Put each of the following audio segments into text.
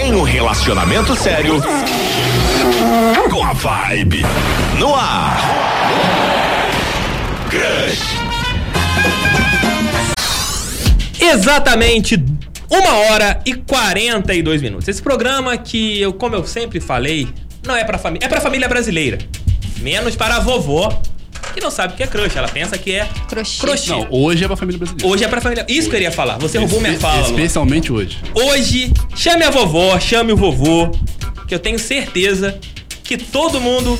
em um relacionamento sério com a vibe no ar. Crush. Exatamente uma hora e 42 minutos. Esse programa que eu, como eu sempre falei, não é pra família, é pra família brasileira. Menos para a vovó, que não sabe o que é crush. Ela pensa que é Crochê. crochê. Não, hoje é pra família brasileira. Hoje é pra família. Isso que eu iria falar. Você roubou minha fala. Especialmente hoje. Hoje, chame a vovó, chame o vovô, que eu tenho certeza que todo mundo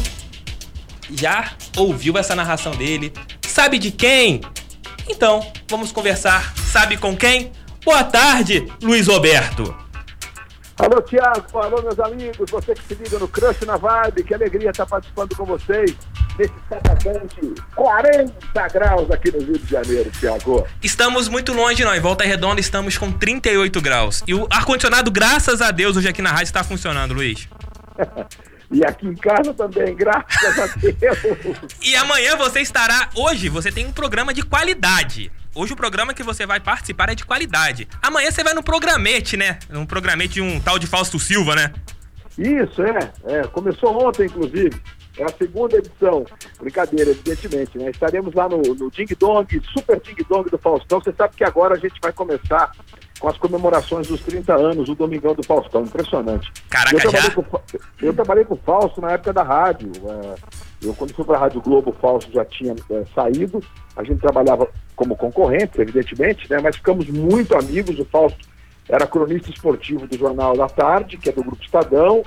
já ouviu essa narração dele. Sabe de quem? Então, vamos conversar. Sabe com quem? Boa tarde, Luiz Roberto. Alô, Tiago, alô, meus amigos, você que se liga no Crush na Vibe, que alegria estar participando com vocês nesse sabadante 40 graus aqui no Rio de Janeiro, Tiago. Estamos muito longe, não. Em Volta Redonda estamos com 38 graus. E o ar-condicionado, graças a Deus, hoje aqui na rádio está funcionando, Luiz. E aqui em casa também, graças a Deus. E amanhã você estará. Hoje você tem um programa de qualidade. Hoje o programa que você vai participar é de qualidade. Amanhã você vai no programete, né? Um programete de um tal de Fausto Silva, né? Isso, é, é. Começou ontem, inclusive. É a segunda edição. Brincadeira, evidentemente, né? Estaremos lá no, no Ding Dong, Super Ding Dong do Faustão. Você sabe que agora a gente vai começar com as comemorações dos 30 anos, o Domingão do Faustão. Impressionante. Caraca, eu trabalhei já? Com, eu trabalhei com o Fausto na época da rádio. é, eu, quando fui para a Rádio Globo, o Fausto já tinha é, saído. A gente trabalhava como concorrente, evidentemente, né? Mas ficamos muito amigos. O Fausto era cronista esportivo do Jornal da Tarde, que é do Grupo Estadão.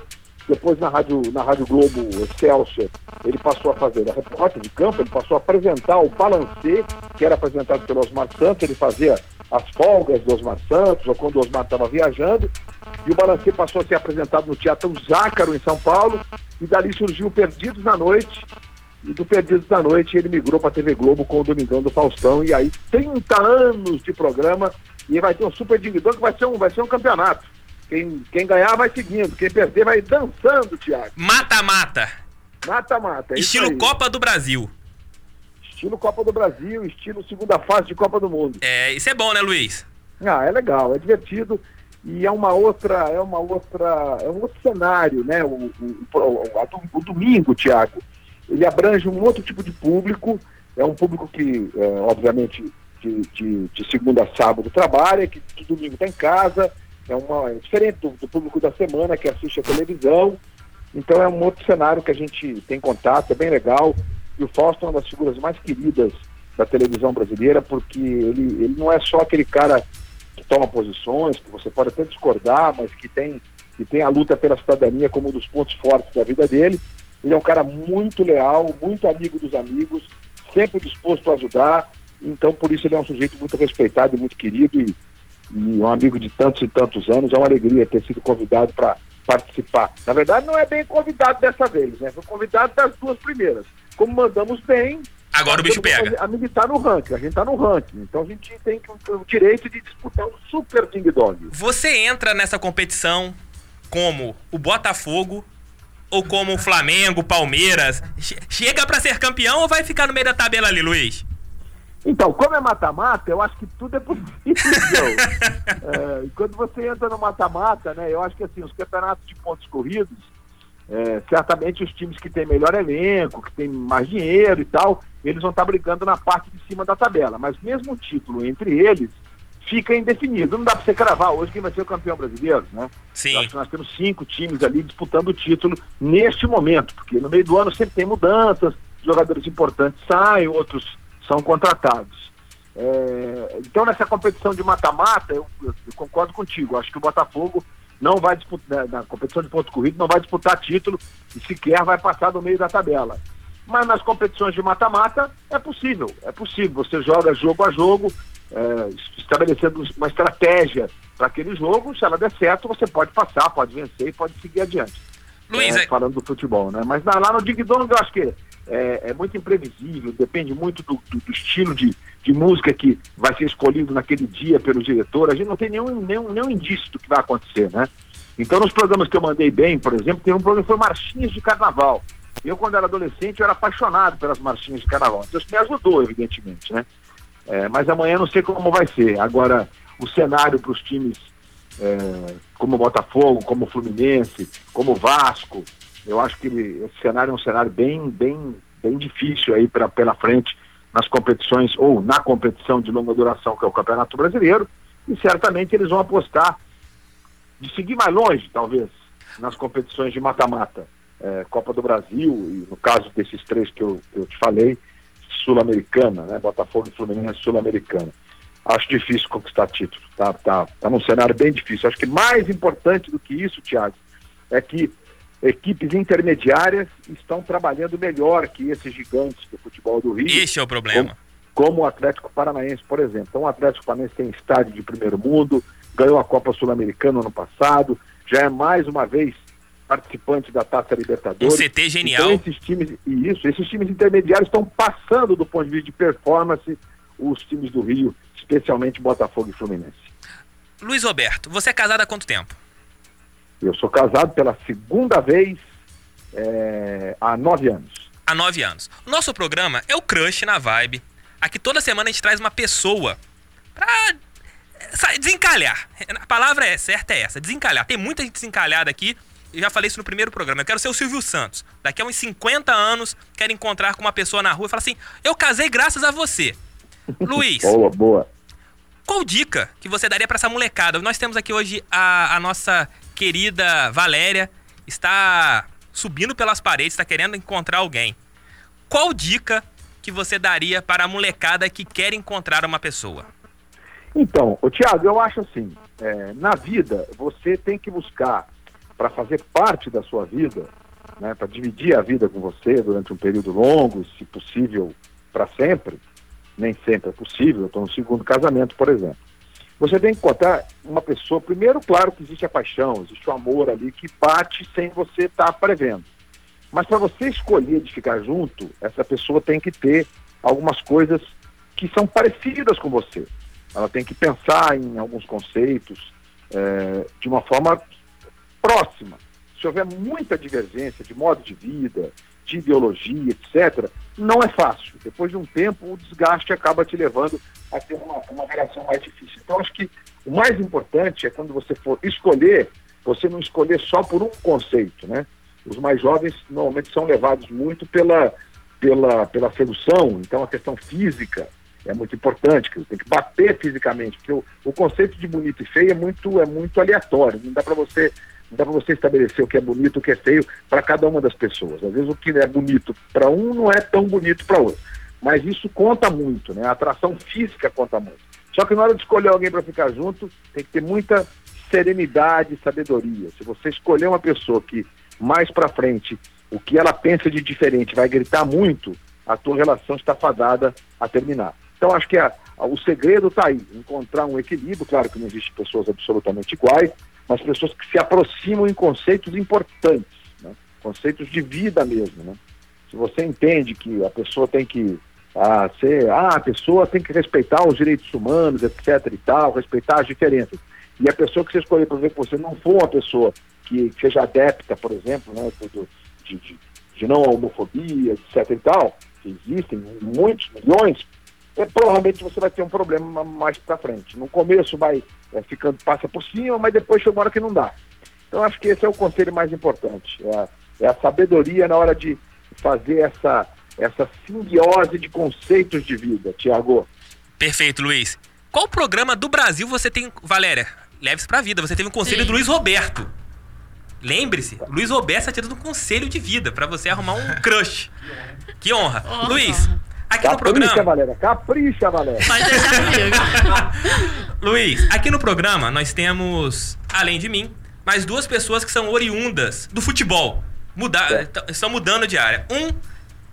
Depois na Rádio, na Rádio Globo Excelsior, ele passou a fazer a repórter de campo, ele passou a apresentar o Balancê, que era apresentado pelo Osmar Santos, ele fazia as folgas do Osmar Santos, ou quando o Osmar estava viajando, e o Balancê passou a ser apresentado no Teatro Zácaro, em São Paulo, e dali surgiu Perdidos na Noite, e do Perdidos da Noite ele migrou para a TV Globo com o Domingão do Faustão, e aí 30 anos de programa, e vai ter um super dividendo que vai ser um, vai ser um campeonato. Quem, quem ganhar vai seguindo, quem perder vai dançando, Thiago. Mata-mata. Mata-mata. é Estilo. Copa do Brasil. Estilo Copa do Brasil, estilo segunda fase de Copa do Mundo. É, isso é bom, né, Luiz? Ah, é legal, é divertido e é uma outra, é uma outra, é um outro cenário, né? O, o, o- o domingo, Tiago, ele abrange um outro tipo de público, é um público que, é, obviamente, de, de- de segunda a sábado trabalha, que de domingo está em casa, é, uma, é diferente do, do público da semana que assiste a televisão, então é um outro cenário que a gente tem contato, é bem legal, e o Fausto é uma das figuras mais queridas da televisão brasileira, porque ele, ele não é só aquele cara que toma posições, que você pode até discordar, mas que tem, que tem a luta pela cidadania como um dos pontos fortes da vida dele. Ele é um cara muito leal, muito amigo dos amigos, sempre disposto a ajudar, então por isso ele é um sujeito muito respeitado e muito querido e, e um amigo de tantos e tantos anos. É uma alegria ter sido convidado para participar. Na verdade, não é bem convidado dessa vez, né? Foi convidado das duas primeiras. Como mandamos bem, Agora o bicho pega. A militar no ranking, a gente tá no ranking. Então a gente tem o direito de disputar um super ding dong. Você entra nessa competição como o Botafogo ou como o Flamengo, Palmeiras? Che- Chega pra ser campeão ou vai ficar no meio da tabela ali, Luiz? Então, como é mata-mata, eu acho que tudo é possível. É, quando você entra no mata-mata, né, eu acho que assim, os campeonatos de pontos corridos, é, certamente os times que têm melhor elenco, que têm mais dinheiro e tal, eles vão estar brigando na parte de cima da tabela. Mas mesmo o título entre eles fica indefinido. Não dá para você cravar hoje quem vai ser o campeão brasileiro, né? Sim. Eu acho que nós temos cinco times ali disputando o título neste momento, porque no meio do ano sempre tem mudanças, jogadores importantes saem, outros são contratados. É, então nessa competição de mata-mata, eu, eu concordo contigo, acho que o Botafogo não vai disputar, na competição de pontos corridos, não vai disputar título e sequer vai passar do meio da tabela. Mas nas competições de mata-mata é possível, é possível. Você joga jogo a jogo, é, estabelecendo uma estratégia para aquele jogo. Se ela der certo, você pode passar, pode vencer e pode seguir adiante. Luiz, É, é- falando do futebol, né? Mas lá no Dong eu acho que é, é muito imprevisível, depende muito do, do- do estilo de, de música que vai ser escolhido naquele dia pelo diretor. A gente não tem nenhum, nenhum, nenhum indício do que vai acontecer, né? Então, nos programas que eu mandei bem, por exemplo, tem um programa que foi Marchinhas de Carnaval. Eu, quando era adolescente, eu era apaixonado pelas marchinhas de carnaval. Então, isso me ajudou, evidentemente, né? É, mas amanhã não sei como vai ser. Agora, o cenário para os times é, como Botafogo, como Fluminense, como Vasco. Eu acho que esse cenário é um cenário bem, bem, bem difícil aí pra, pela frente nas competições, ou na competição de longa duração, que é o Campeonato Brasileiro, e certamente eles vão apostar de seguir mais longe, talvez, nas competições de mata-mata. É, Copa do Brasil, e no caso desses três que eu, eu te falei, Sul-Americana, né? Botafogo e Fluminense Sul-Americana. Acho difícil conquistar título, tá, tá, tá num cenário bem difícil. Acho que mais importante do que isso, Thiago, é que equipes intermediárias estão trabalhando melhor que esses gigantes do futebol do Rio. Esse é o problema. Como, como o Atlético Paranaense, por exemplo. Então, o Atlético Paranaense tem estádio de primeiro mundo, ganhou a Copa Sul-Americana ano passado, já é mais uma vez participante da Taça Libertadores. Um CT genial. Então, esses times, e isso, esses times intermediários estão passando do ponto de vista de performance os times do Rio, especialmente Botafogo e Fluminense. Luiz Roberto, você é casado há quanto tempo? Eu sou casado pela segunda vez é, há nove anos. Há nove anos. O nosso programa é o Crush na Vibe. Aqui toda semana a gente traz uma pessoa pra desencalhar. A palavra é certa é essa, desencalhar. Tem muita gente desencalhada aqui eu já falei isso no primeiro programa, eu quero ser o Silvio Santos. Daqui a uns 50 anos, quero encontrar com uma pessoa na rua e falar assim: eu casei graças a você. Luiz. boa, boa. Qual dica que você daria para essa molecada? Nós temos aqui hoje a, a nossa querida Valéria, está subindo pelas paredes, está querendo encontrar alguém. Qual dica que você daria para a molecada que quer encontrar uma pessoa? Então, o Thiago, eu acho assim, é, na vida você tem que buscar para fazer parte da sua vida, né, para dividir a vida com você durante um período longo, se possível, para sempre, nem sempre é possível, eu estou no segundo casamento, por exemplo. Você tem que encontrar uma pessoa, primeiro, claro que existe a paixão, existe o amor ali que bate sem você estar tá prevendo. Mas para você escolher de ficar junto, essa pessoa tem que ter algumas coisas que são parecidas com você. Ela tem que pensar em alguns conceitos é, de uma forma próxima. Se houver muita divergência de modo de vida, de ideologia, etc., não é fácil. Depois de um tempo, o desgaste acaba te levando a ter uma, uma relação mais difícil. Então, acho que o mais importante é quando você for escolher, você não escolher só por um conceito, né? Os mais jovens normalmente são levados muito pela, pela, pela sedução, então a questão física é muito importante, que tem que bater fisicamente, porque o, o conceito de bonito e feio é muito, é muito aleatório, não dá para você dá para você estabelecer o que é bonito, o que é feio para cada uma das pessoas. Às vezes o que é bonito para um não é tão bonito para outro. Mas isso conta muito, né? A atração física conta muito. Só que na hora de escolher alguém para ficar junto, tem que ter muita serenidade e sabedoria. Se você escolher uma pessoa que mais para frente, o que ela pensa de diferente vai gritar muito, a tua relação está fadada a terminar. Então acho que a, a, o segredo está aí, encontrar um equilíbrio, claro que não existe pessoas absolutamente iguais, mas pessoas que se aproximam em conceitos importantes, né? conceitos de vida mesmo. Né? Se você entende que a pessoa tem que ah, ser, ah, a pessoa tem que respeitar os direitos humanos, etc. e tal, respeitar as diferenças. E a pessoa que você escolher, por exemplo, você não for uma pessoa que seja adepta, por exemplo, né, de, de, de não homofobia, etc. e tal, existem muitos, milhões, é, provavelmente você vai ter um problema mais para frente. No começo vai é, ficando, passa por cima, mas depois chega uma hora que não dá. Então acho que esse é o conselho mais importante. É a, é a sabedoria na hora de fazer essa, essa simbiose de conceitos de vida, Tiago. Perfeito, Luiz. Qual programa do Brasil você tem. Valéria, leve-se pra vida. Você teve um conselho Sim. do Luiz Roberto. Lembre-se, Luiz Roberto está tendo um conselho de vida para você arrumar um crush. Que honra. Oh, Luiz, Aqui Capricha, no programa. Valéria. Capricha, Valéria. Pode deixar comigo. Luiz, aqui no programa nós temos, além de mim, mais duas pessoas que são oriundas do futebol. Mudar, é. estão mudando de área. Um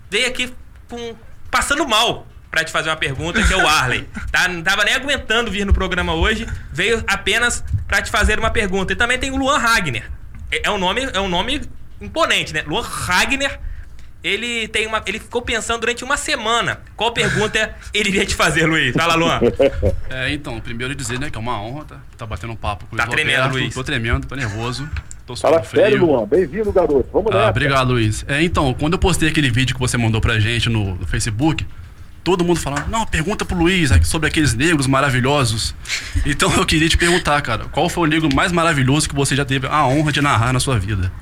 veio aqui com, passando mal para te fazer uma pergunta, que é o Arley. Tá? Não tava nem aguentando vir no programa hoje, veio apenas para te fazer uma pergunta. E também tem o Luan Ragner. É, é um nome, é um nome imponente, né? Luan Ragner ele tem uma. Ele ficou pensando durante uma semana. Qual pergunta ele iria te fazer, Luiz? Fala, Luan. É, então, primeiro dizer, né, que é uma honra tá, tá batendo um papo com o Tá Luiz tremendo, Roberto. Luiz. Tô tremendo, tô nervoso. Tô Fala frio. sério, Luan. Bem-vindo, garoto. Vamos lá. Ah, obrigado, Luiz. É, então, quando eu postei aquele vídeo que você mandou pra gente no, no Facebook, todo mundo falando, não, pergunta pro Luiz sobre aqueles negros maravilhosos. Então eu queria te perguntar, cara, qual foi o negro mais maravilhoso que você já teve a honra de narrar na sua vida?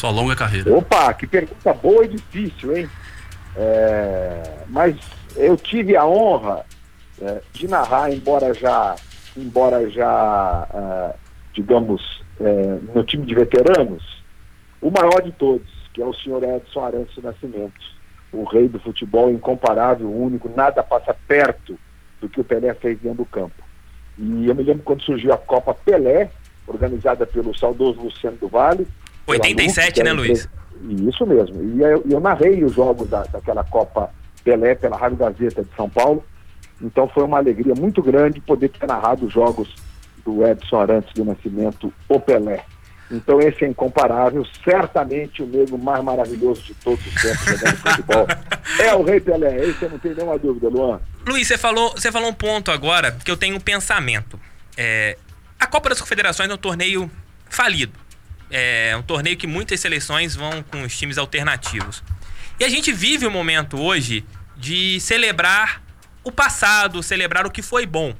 Sua longa carreira. Opa, que pergunta boa e difícil, hein? É, mas eu tive a honra é, de narrar, embora já, embora já, é, digamos, é, no time de veteranos, o maior de todos, que é o senhor Edson Arantes Nascimento o rei do futebol incomparável, único, nada passa perto do que o Pelé fez dentro do campo. E eu me lembro quando surgiu a Copa Pelé, organizada pelo saudoso Luciano do Vale. 87, né, Luiz? Isso mesmo. E eu, eu narrei os jogos da, daquela Copa Pelé pela Rádio Gazeta de São Paulo. Então foi uma alegria muito grande poder ter narrado os jogos do Edson Arantes do Nascimento, o Pelé. Então esse é incomparável, certamente o negro mais maravilhoso de todos os tempos jogando futebol. É o Rei Pelé, esse eu não tenho nenhuma dúvida, Luan. Luiz, você falou, você falou um ponto agora que eu tenho um pensamento. É, a Copa das Confederações é um torneio falido. É um torneio que muitas seleções vão com os times alternativos. E a gente vive o um momento hoje de celebrar o passado, celebrar o que foi bom.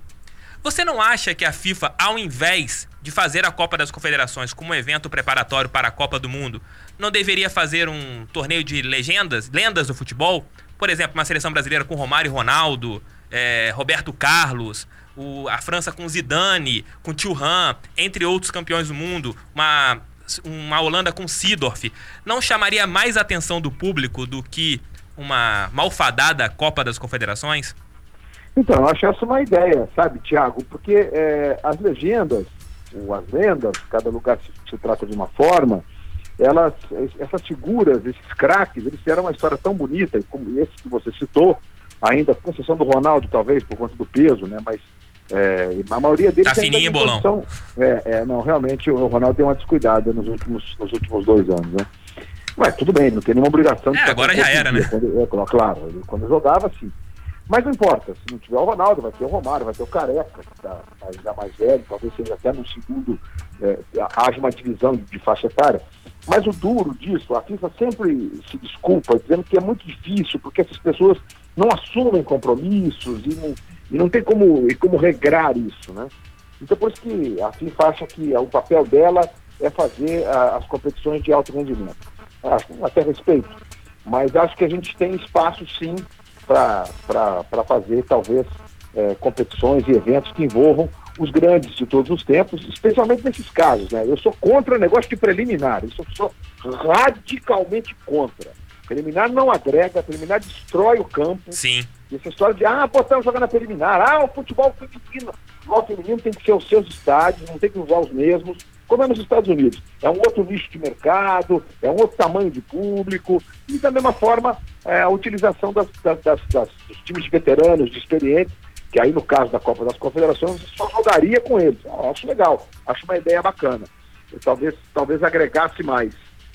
Você não acha que a FIFA, ao invés de fazer a Copa das Confederações como um evento preparatório para a Copa do Mundo, não deveria fazer um torneio de legendas, lendas do futebol? Por exemplo, uma seleção brasileira com Romário e Ronaldo, é, Roberto Carlos, o, a França com Zidane, com Thuram, entre outros campeões do mundo, uma, uma Holanda com Sidorf. Não chamaria mais atenção do público do que uma malfadada Copa das Confederações? Então, eu acho essa uma ideia, sabe, Tiago? Porque é, as legendas ou as lendas, cada lugar se, se, trata de uma forma, elas, essas figuras, esses craques, eles fizeram uma história tão bonita, como esse que você citou, ainda com exceção do Ronaldo, talvez, por conta do peso, né? Mas é, a maioria deles... Tá fininho, bolão. É, é, não, realmente o Ronaldo deu uma descuidada nos últimos, nos últimos dois anos, né? Mas tudo bem, não tem nenhuma obrigação. É, agora já era, né? Quando, é, claro, quando jogava, sim. Mas não importa, se não tiver o Ronaldo, vai ter o Romário, vai ter o Careca, que está ainda mais velho, talvez seja até no segundo, é, haja uma divisão de, faixa etária. Mas o duro disso, a FIFA sempre se desculpa, dizendo que é muito difícil, porque essas pessoas não assumem compromissos e não, e não tem como, e como regrar isso, né? Então por isso que a FIFA acha que o papel dela é fazer a, as competições de alto rendimento. Acho, até respeito. Mas acho que a gente tem espaço sim para fazer, talvez, é, competições e eventos que envolvam os grandes de todos os tempos, especialmente nesses casos. Né? Eu sou contra o negócio de preliminar, eu sou radicalmente contra. Preliminar não agrega, preliminar destrói o campo. Sim. E essa história de, ah, pô, estamos jogando a preliminar, ah, o futebol feminino. O futebol feminino tem que ser os seus estádios, não tem que usar os mesmos como é nos Estados Unidos. É um outro nicho de mercado, é um outro tamanho de público, e da mesma forma é, a utilização das, das, das, das, dos times de veteranos, de experientes, que aí no caso da Copa das Confederações só jogaria com eles. Eu acho legal, acho uma ideia bacana. Eu, talvez, talvez agregasse mais.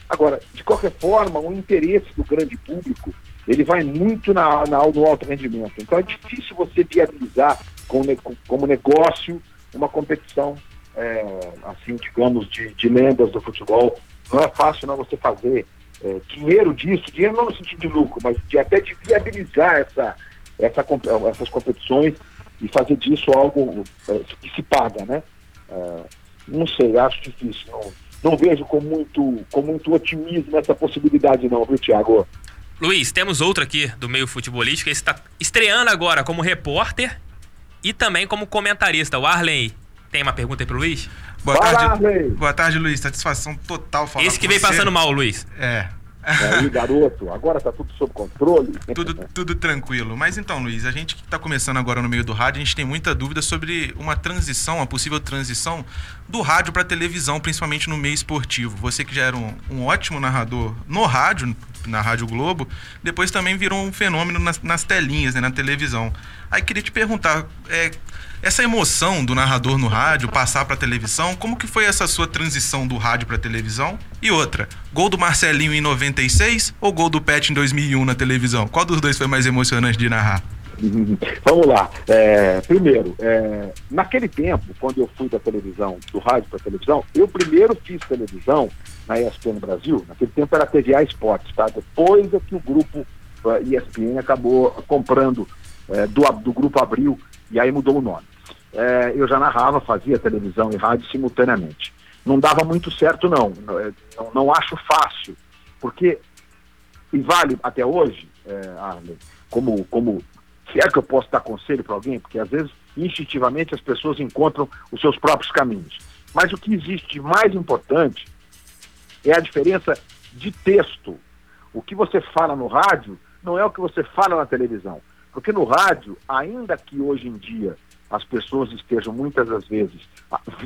Agora, de qualquer forma, o interesse do grande público ele vai muito na, na, no alto rendimento. Então é difícil você viabilizar como, como negócio uma competição é, assim, digamos, de, de, lendas do futebol. Não é fácil não você fazer é, dinheiro disso, dinheiro não no sentido de lucro, mas de até de viabilizar essa, essa, essas competições e fazer disso algo é, que se paga, né? É, não sei, acho difícil. Não, não vejo com muito, com muito otimismo essa possibilidade não, viu, Thiago? Luiz, temos outro aqui do meio futebolístico. Ele está estreando agora como repórter e também como comentarista, o Arley tem uma pergunta aí pro Luiz? Boa tarde. Boa tarde, Luiz. Satisfação total falar Esse que veio passando mal, Luiz. É. É aí, garoto, agora tá tudo sob controle. Tudo, tudo tranquilo. Mas então, Luiz, a gente que está começando agora no meio do rádio, a gente tem muita dúvida sobre uma transição, uma possível transição do rádio para televisão, principalmente no meio esportivo. Você que já era um, um, ótimo narrador no rádio, na Rádio Globo, depois também virou um fenômeno nas, nas telinhas, né, na televisão. Aí queria te perguntar, é, essa emoção do narrador no rádio passar para televisão, como que foi essa sua transição do rádio para televisão? E outra, gol do Marcelinho em 96 ou gol do Pet em 2001 na televisão? Qual dos dois foi mais emocionante de narrar? Vamos lá. É, primeiro, é, naquele tempo, quando eu fui da televisão, do rádio para televisão, eu primeiro fiz televisão na ESPN Brasil. Naquele tempo era TVA Esportes, tá? Depois é que o grupo uh, ESPN acabou comprando é, do, do Grupo Abril, e aí mudou o nome. É, eu já narrava, fazia televisão e rádio simultaneamente. Não dava muito certo, não. Não, não acho fácil, porque, e vale até hoje, é, Arlen, como, como se é que eu posso dar conselho para alguém, porque às vezes, instintivamente, as pessoas encontram os seus próprios caminhos. Mas o que existe de mais importante é a diferença de texto. O que você fala no rádio não é o que você fala na televisão. Porque no rádio, ainda que hoje em dia as pessoas estejam muitas das vezes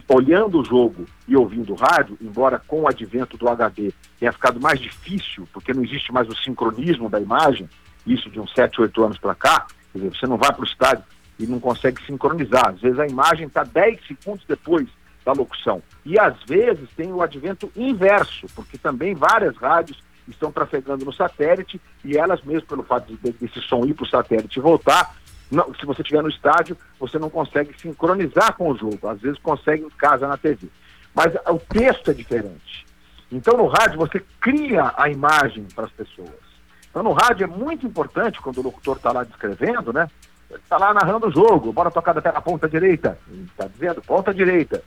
olhando o jogo e ouvindo o rádio, embora com o advento do HD tenha ficado mais difícil, porque não existe mais o sincronismo da imagem, isso de uns 7, 8 anos para cá, dizer, você não vai para o estádio e não consegue sincronizar. Às vezes a imagem está 10 segundos depois da locução. E às vezes tem o advento inverso, porque também várias rádios estão trafegando no satélite e elas mesmo, pelo fato de, desse som ir para o satélite e voltar, não, se você estiver no estádio, você não consegue sincronizar com o jogo. Às vezes consegue em casa na TV. Mas o texto é diferente. Então no rádio você cria a imagem para as pessoas. Então no rádio é muito importante quando o locutor está lá descrevendo, né? Está lá narrando o jogo, bora tocar até a ponta direita. Está dizendo ponta direita.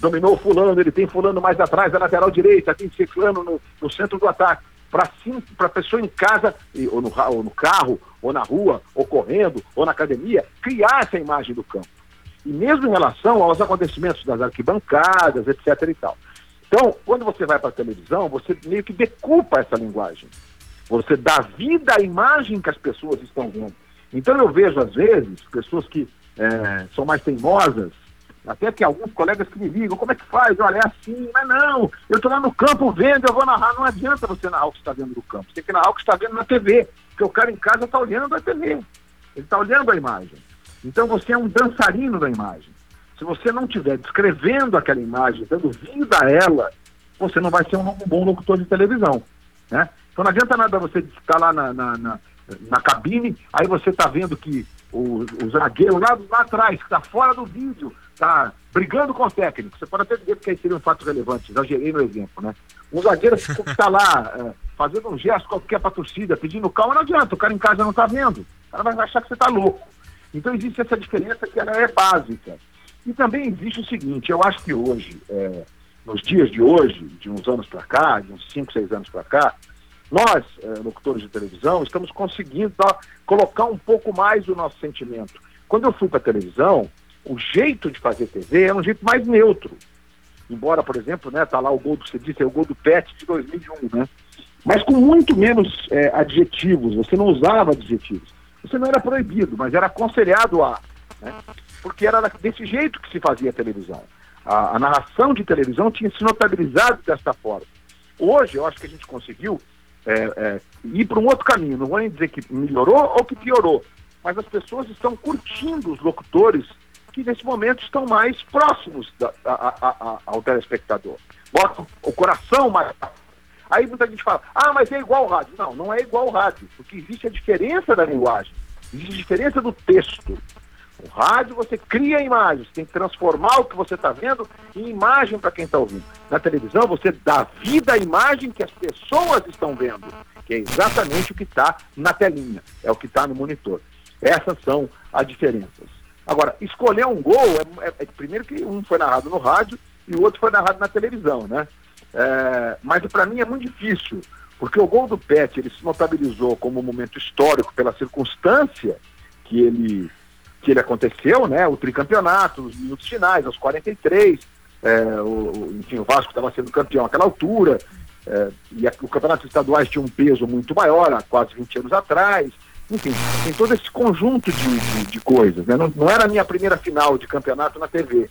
Dominou fulano, ele tem fulano mais atrás da lateral direita, tem ciclano no, no centro do ataque para a pessoa em casa, ou no, ou no carro, ou na rua, ou correndo, ou na academia, criar essa imagem do campo. E mesmo em relação aos acontecimentos das arquibancadas, etc. e tal. Então, quando você vai para a televisão, você meio que decupa essa linguagem. Você dá vida à imagem que as pessoas estão vendo. Então eu vejo, às vezes, pessoas que é, são mais teimosas, até que alguns colegas que me ligam, como é que faz? Olha, é assim, mas não, eu estou lá no campo vendo, eu vou narrar. Não adianta você narrar o que está vendo no campo, você tem que narrar o que está vendo na TV, porque o cara em casa está olhando a TV, ele está olhando a imagem. Então você é um dançarino da imagem. Se você não estiver descrevendo aquela imagem, dando vida a ela, você não vai ser um bom locutor de televisão. Né? Então não adianta nada você estar lá na, na, na, na cabine, aí você está vendo que o, o zagueiro lá, lá atrás, que está fora do vídeo, está brigando com o técnico. Você pode até dizer que aí seria um fato relevante, exagerei no exemplo, né? Um zagueiro está lá é, fazendo um gesto qualquer para torcida, pedindo calma, não adianta, o cara em casa não está vendo. O cara vai achar que você está louco. Então existe essa diferença que ela é básica. E também existe o seguinte, eu acho que hoje, é, nos dias de hoje, de uns anos para cá, de uns 5, 6 anos para cá, nós, é, locutores de televisão, estamos conseguindo ó, colocar um pouco mais o nosso sentimento. Quando eu fui para a televisão, o jeito de fazer TV é um jeito mais neutro. Embora, por exemplo, né, tá lá o gol do você disse, é o gol do Pet de 2001, né? Mas com muito menos é, adjetivos, você não usava adjetivos. Você não era proibido, mas era aconselhado a. Né? Porque era desse jeito que se fazia a televisão. A, a narração de televisão tinha se notabilizado desta forma. Hoje, eu acho que a gente conseguiu é, é, ir para um outro caminho. Não vou nem dizer que melhorou ou que piorou, mas as pessoas estão curtindo os locutores que nesse momento estão mais próximos da, a, a, a, ao telespectador. Botam o coração mais. Aí muita gente fala, ah, mas é igual ao rádio. Não, não é igual ao rádio, porque existe a diferença da linguagem, existe a diferença do texto. O rádio você cria imagens, tem que transformar o que você está vendo em imagem para quem está ouvindo. Na televisão você dá vida à imagem que as pessoas estão vendo, que é exatamente o que está na telinha, é o que está no monitor. Essas são as diferenças. Agora, escolher um gol, é, é, é, primeiro que um foi narrado no rádio e o outro foi narrado na televisão, né? É, mas para mim é muito difícil, porque o gol do Pet ele se notabilizou como um momento histórico pela circunstância que ele, que ele aconteceu, né? O tricampeonato, os minutos finais, aos 43, é, o, enfim, o Vasco estava sendo campeão àquela altura, é, e a, o campeonato estaduais tinha um peso muito maior, há quase 20 anos atrás. Enfim, tem todo esse conjunto de, de, de coisas. Né? Não, não, era a minha primeira final de campeonato na TV.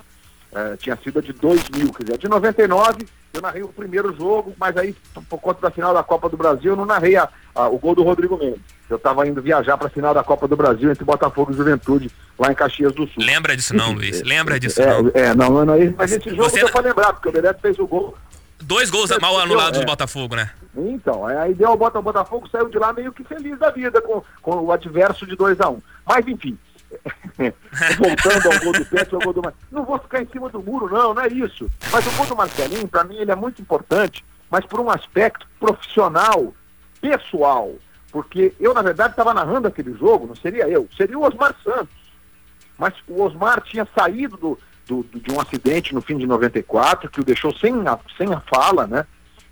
É, tinha sido a de 2000, quer dizer, de 99 eu narrei o primeiro jogo, mas aí, por conta da final da Copa do Brasil, eu não narrei a, a, o gol do Rodrigo Mendes. Eu estava indo viajar para a final da Copa do Brasil entre Botafogo e Juventude, lá em Caxias do Sul. Lembra disso não, Luiz? Lembra disso é, não? É, não, não, não, mas esse jogo Você... deu para lembrar, porque o Bebeto fez o gol Dois gols é, mal anulados é. do Botafogo, né? Então, aí deu o Botafogo, saiu de lá meio que feliz da vida com, com o adverso de 2 a 1 um. Mas enfim, voltando ao gol do Pet, ao gol do Não vou ficar em cima do muro, não, não é isso. Mas o gol do Marcelinho, para mim, ele é muito importante, mas por um aspecto profissional, pessoal. Porque eu, na verdade, estava narrando aquele jogo, não seria eu, seria o Osmar Santos. Mas o Osmar tinha saído do, do- do- de um acidente no fim de 94, que o deixou sem a, sem a fala, né?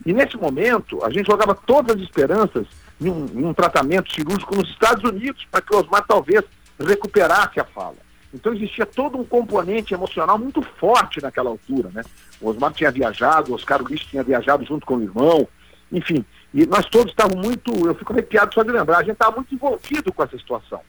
E nesse momento, a gente jogava todas as esperanças em um, em um tratamento cirúrgico nos Estados Unidos, para que o Osmar talvez recuperasse a fala. Então existia todo um componente emocional muito forte naquela altura, né? O Osmar tinha viajado, o Oscar Ulisses tinha viajado junto com o irmão, enfim. E nós todos estávamos muito, eu fico arrepiado só de lembrar, a gente estava muito envolvido com essa situação.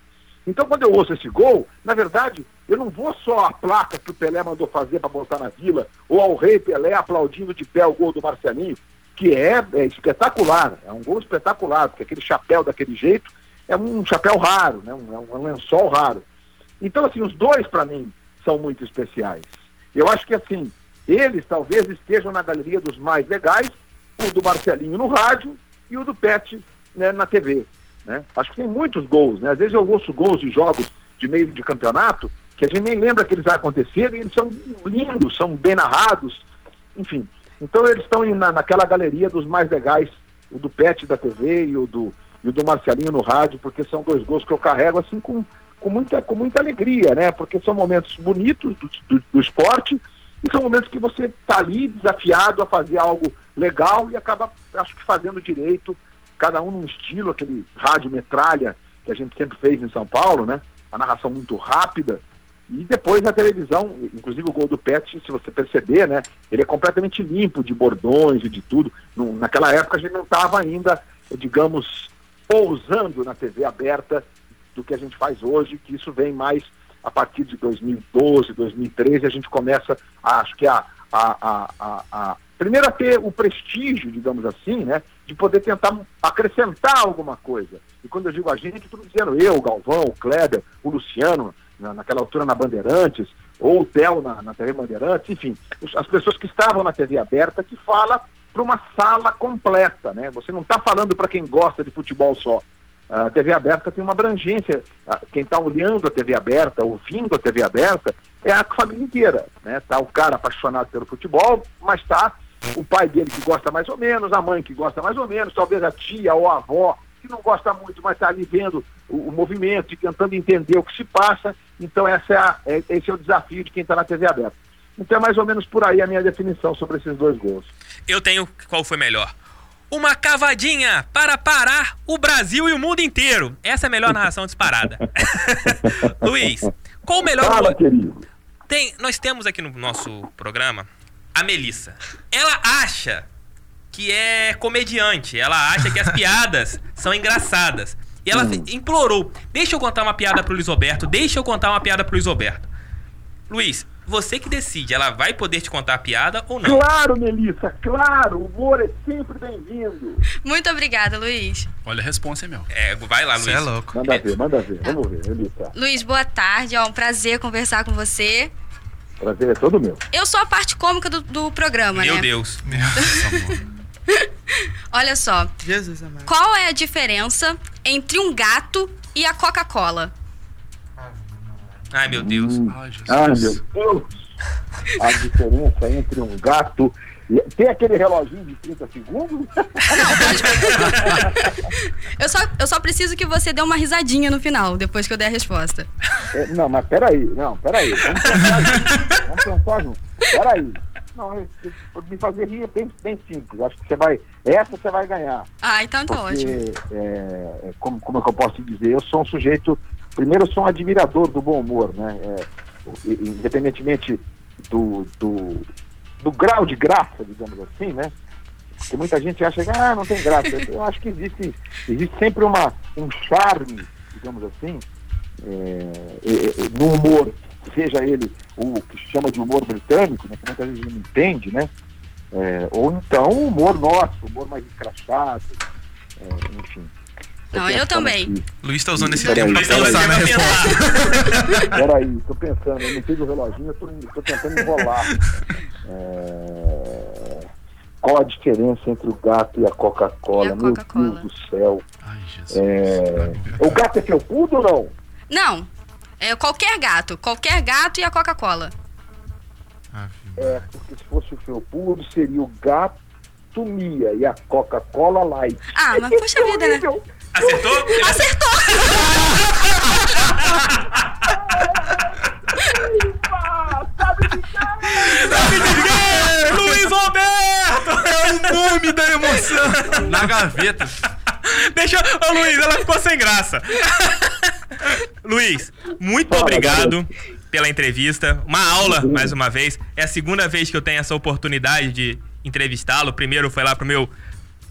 Então, quando eu ouço esse gol, na verdade, eu não vou só a placa que o Pelé mandou fazer para botar na vila, ou ao rei Pelé aplaudindo de pé o gol do Marcelinho, que é, é espetacular, é um gol espetacular, porque aquele chapéu daquele jeito é um chapéu raro, né? um, é um lençol raro. Então, assim, os dois, para mim, são muito especiais. Eu acho que, assim, eles talvez estejam na galeria dos mais legais, o do Marcelinho no rádio e o do Pet né, na TV. Né? Acho que tem muitos gols, né? Às vezes eu ouço gols de jogos de meio de campeonato que a gente nem lembra que eles aconteceram e eles são lindos, são bem narrados, enfim. Então eles estão na, naquela galeria dos mais legais, o do Pet da TV e o do, e o do Marcelinho no rádio, porque são dois gols que eu carrego assim com, com, muita, com muita alegria, né? Porque são momentos bonitos do, do, do esporte e são momentos que você está ali desafiado a fazer algo legal e acaba, acho que fazendo direito, cada um num estilo, aquele rádio metralha que a gente sempre fez em São Paulo, né? A narração muito rápida. E depois na televisão, inclusive o gol do Pet, se você perceber, né? Ele é completamente limpo de bordões e de tudo. Naquela época a gente não estava ainda, digamos, pousando na TV aberta do que a gente faz hoje, que isso vem mais a partir de 2012, 2013, a gente começa, a, acho que a, a, a, a- primeiro a ter o prestígio, digamos assim, né, de poder tentar acrescentar alguma coisa. E quando eu digo a gente, estou dizendo eu, o Galvão, o Kleber, o Luciano, na- naquela altura na Bandeirantes, ou o Theo na, na TV Bandeirantes, enfim, os- as pessoas que estavam na TV aberta que fala para uma sala completa, né? Você não está falando para quem gosta de futebol só. A TV aberta tem uma abrangência. Quem está olhando a TV aberta, ouvindo a TV aberta, é a família inteira. Né? Tá o cara apaixonado pelo futebol, mas tá o pai dele que gosta mais ou menos, a mãe que gosta mais ou menos, talvez a tia ou a avó que não gosta muito, mas está ali vendo o, o movimento e tentando entender o que se passa. Então essa é a- é- esse é o desafio de quem está na TV aberta. Então é mais ou menos por aí a minha definição sobre esses dois gols. Eu tenho qual foi melhor. Uma cavadinha para parar o Brasil e o mundo inteiro. Essa é a melhor narração disparada. Luiz, qual o melhor Fala, gol? querido. Tem, nós temos aqui no nosso programa a Melissa. Ela acha que é comediante. Ela acha que as piadas são engraçadas. E ela implorou: deixa eu contar uma piada pro Luiz Roberto, deixa eu contar uma piada pro Luiz Roberto. Luiz, você que decide, ela vai poder te contar a piada ou não? Claro, Melissa, claro, o humor é sempre bem-vindo. Muito obrigada, Luiz. Olha a resposta, é meu. É, vai lá, Você Luiz. é louco. Manda ver, manda ver. Vamos ver, Melissa. Luiz, boa tarde. É um prazer conversar com você. Prazer é todo meu. Eu sou a parte cômica do, do programa, Meu né? Deus. Meu Deus, amor. Olha só. Jesus amado. Qual é a diferença entre um gato e a Coca-Cola? Ai, meu Deus. Ai, Jesus. Ai, meu Deus. A diferença entre um gato e... Tem aquele reloginho de 30 segundos? Eu só, eu só preciso que você dê uma risadinha no final, depois que eu der a resposta. É, não, mas peraí, não, peraí. Vamos pensar junto. Vamos pensar junto. Peraí. Não, me fazer rir é bem, bem simples. Acho que você vai. Essa você vai ganhar. Ah, então tá ótimo. Porque, é, é, como, como é que eu posso dizer? Eu sou um sujeito. Primeiro, eu sou um admirador do bom humor, né? É, independentemente do, do, do grau de graça, digamos assim, né? Porque muita gente acha que ah, não tem graça. Eu acho que existe, existe sempre uma, um charme, digamos assim, é, é, no humor, seja ele o que se chama de humor britânico, né, que muita gente não entende, né? É, ou então o humor nosso, o humor mais escrachado, é, enfim. Não, eu pensando também. aqui. Luiz tá usando esse Peraí, tempo pra peraí. pensar na resposta. Peraí, tô pensando, eu não fiz o reloginho, eu tô, tô tentando enrolar. É, Qual a diferença entre o gato e a Coca-Cola? Meu Coca-Cola? Deus do céu. Ai, Jesus. É, O gato é felpudo ou não? Não. É qualquer gato. Qualquer gato e a Coca-Cola. É, porque se fosse o felpudo, seria o gato Mia e a Coca-Cola Light. Ah, mas poxa vida, né? Acertou? Acertou! Sabe de quem? Luiz Roberto! É o nome da emoção. Na gaveta. Deixa. Ô Luiz, ela ficou sem graça. Luiz, muito Fala, obrigado pela entrevista. Uma aula, mais uma vez. É a segunda vez que eu tenho essa oportunidade de entrevistá-lo. Primeiro foi lá pro meu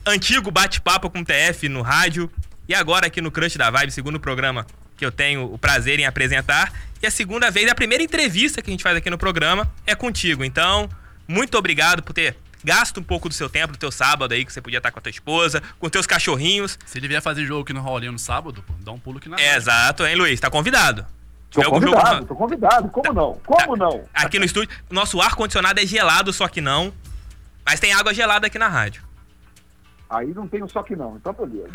antigo bate-papo com o TF no rádio. E agora aqui no Crush da Vibe, segundo programa que eu tenho o prazer em apresentar. E a segunda vez, a primeira entrevista que a gente faz aqui no programa é contigo. Então, muito obrigado por ter gasto um pouco do seu tempo, do teu sábado aí, que você podia estar com a tua esposa, com teus cachorrinhos. Se ele vier fazer jogo aqui no Rolinho no sábado, pô, dá um pulo aqui na É, rádio. exato, hein, Luiz? Tá convidado. Tô algum jogo- convidado, tô convidado. Como não? Como não? Aqui no estúdio, nosso ar-condicionado é gelado, só que não. Mas tem água gelada aqui na rádio. Aí não tem um só que não, então beleza.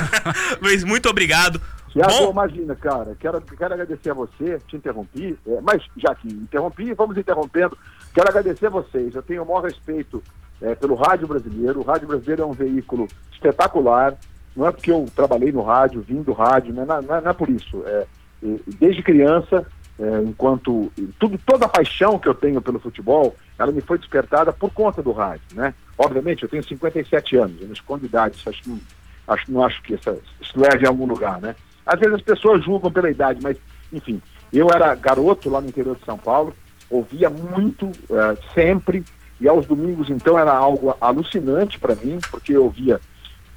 Luiz, muito obrigado. Tiago, Bom, imagina, cara, quero, quero agradecer a você, te interrompi, é, mas já que interrompi, vamos interrompendo. Quero agradecer a vocês, eu tenho o maior respeito é, pelo rádio brasileiro. O rádio brasileiro é um veículo espetacular, não é porque eu trabalhei no rádio, vim do rádio, não é, não é- não é por isso. É, desde criança, é, enquanto tudo, toda a paixão que eu tenho pelo futebol, ela me foi despertada por conta do rádio, né? Obviamente, eu tenho 57 anos, eu não escondo idade, isso acho, que não- acho, não acho que essa, isso leve a algum lugar, né? Às vezes as pessoas julgam pela idade, mas, enfim, eu era garoto lá no interior de São Paulo, ouvia muito, eh, sempre, e aos domingos, então, era algo alucinante para mim, porque eu ouvia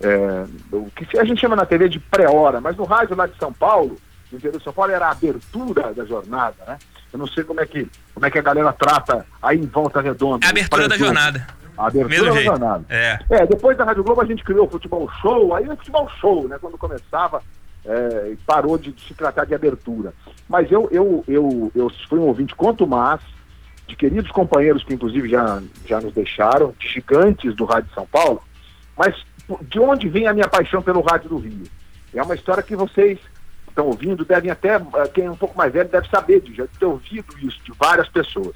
eh, o que a gente chama na TV de pré-hora, mas no rádio lá de São Paulo, no interior de São Paulo, era a abertura da jornada, né? Eu não sei como é que, como é que a galera trata aí em Volta Redonda. é a abertura da jornada. A abertura Mesmo da jeito. jornada. É. É, depois da Rádio Globo a gente criou o futebol show, aí o futebol show, né? Quando começava, é, parou de, de se tratar de abertura. Mas eu, eu, eu, eu fui um ouvinte quanto mais de queridos companheiros que inclusive já, já nos deixaram, de gigantes do Rádio São Paulo, mas de onde vem a minha paixão pelo Rádio do Rio? É uma história que vocês estão ouvindo, devem até, eh, quem é um pouco mais velho deve saber, de já ter ouvido isso de várias pessoas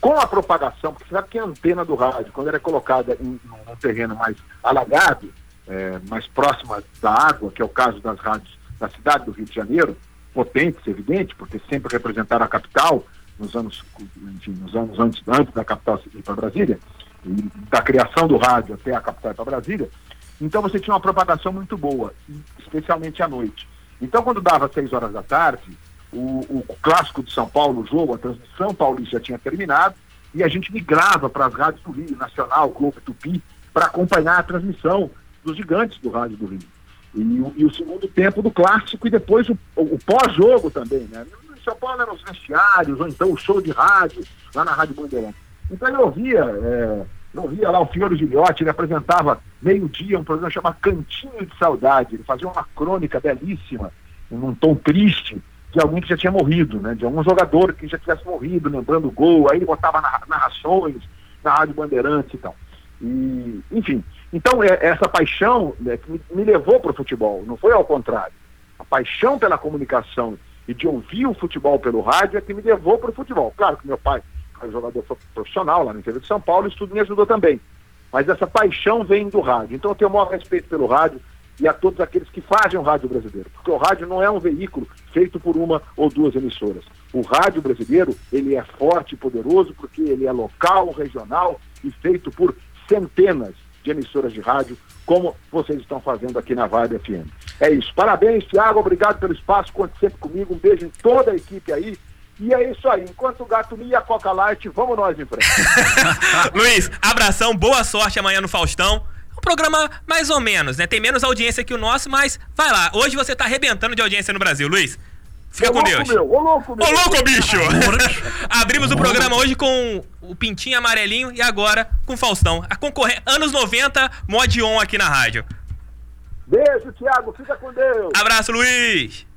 com a propagação, porque sabe que a antena do rádio, quando ela é colocada em um terreno mais alagado, é, mais próxima da água, que é o caso das rádios da cidade do Rio de Janeiro, potentes, evidente, porque sempre representaram a capital nos anos, enfim, nos anos antes, antes da capital ir para Brasília, e da criação do rádio até a capital para Brasília. Então você tinha uma propagação muito boa, especialmente à noite. Então quando dava seis horas da tarde, o, o clássico de São Paulo, o jogo, a transmissão paulista já tinha terminado, e a gente migrava para as rádios do Rio, Nacional, Globo, Tupi, para acompanhar a transmissão dos gigantes do rádio do Rio. E, o- e o segundo tempo do clássico e depois o, o- o pós-jogo também, né? Em São Paulo eram os vestiários, ou então o show de rádio, lá na Rádio Bandeirantes. Então eu ouvia, é, eu ouvia lá o Fiore Gilhote, ele apresentava meio-dia um programa chamado Cantinho de Saudade, ele fazia uma crônica belíssima, num tom triste, de alguém que já tinha morrido, né? De algum jogador que já tivesse morrido, lembrando o gol, aí ele botava narra- narrações na Rádio Bandeirantes e tal. E, enfim, então é, essa paixão né, que me, me levou para o futebol, não foi ao contrário. A paixão pela comunicação e de ouvir o futebol pelo rádio é que me levou para o futebol. Claro que meu pai foi jogador pro- profissional lá no interior de São Paulo, isso tudo me ajudou também. Mas essa paixão vem do rádio. Então eu tenho o maior respeito pelo rádio e a todos aqueles que fazem o rádio brasileiro. Porque o rádio não é um veículo feito por uma ou duas emissoras. O rádio brasileiro, ele é forte e poderoso porque ele é local, regional e feito por centenas de emissoras de rádio, como vocês estão fazendo aqui na Vibe FM. É isso. Parabéns, Thiago. Obrigado pelo espaço. Conte sempre comigo. Um beijo em toda a equipe aí. E é isso aí. Enquanto o gato mia a Coca Light, vamos nós em frente. Luiz, abração, boa sorte amanhã no Faustão. Um programa mais ou menos, né? Tem menos audiência que o nosso, mas vai lá. Hoje você tá arrebentando de audiência no Brasil, Luiz. Fica Ô, com louco Deus. Meu, ô, louco, meu. Ô, louco, bicho! Abrimos o programa hoje com o Pintinho Amarelinho e agora com o Faustão. A concorrência, anos 90, mod on aqui na rádio. Beijo, Thiago. Fica com Deus. Abraço, Luiz!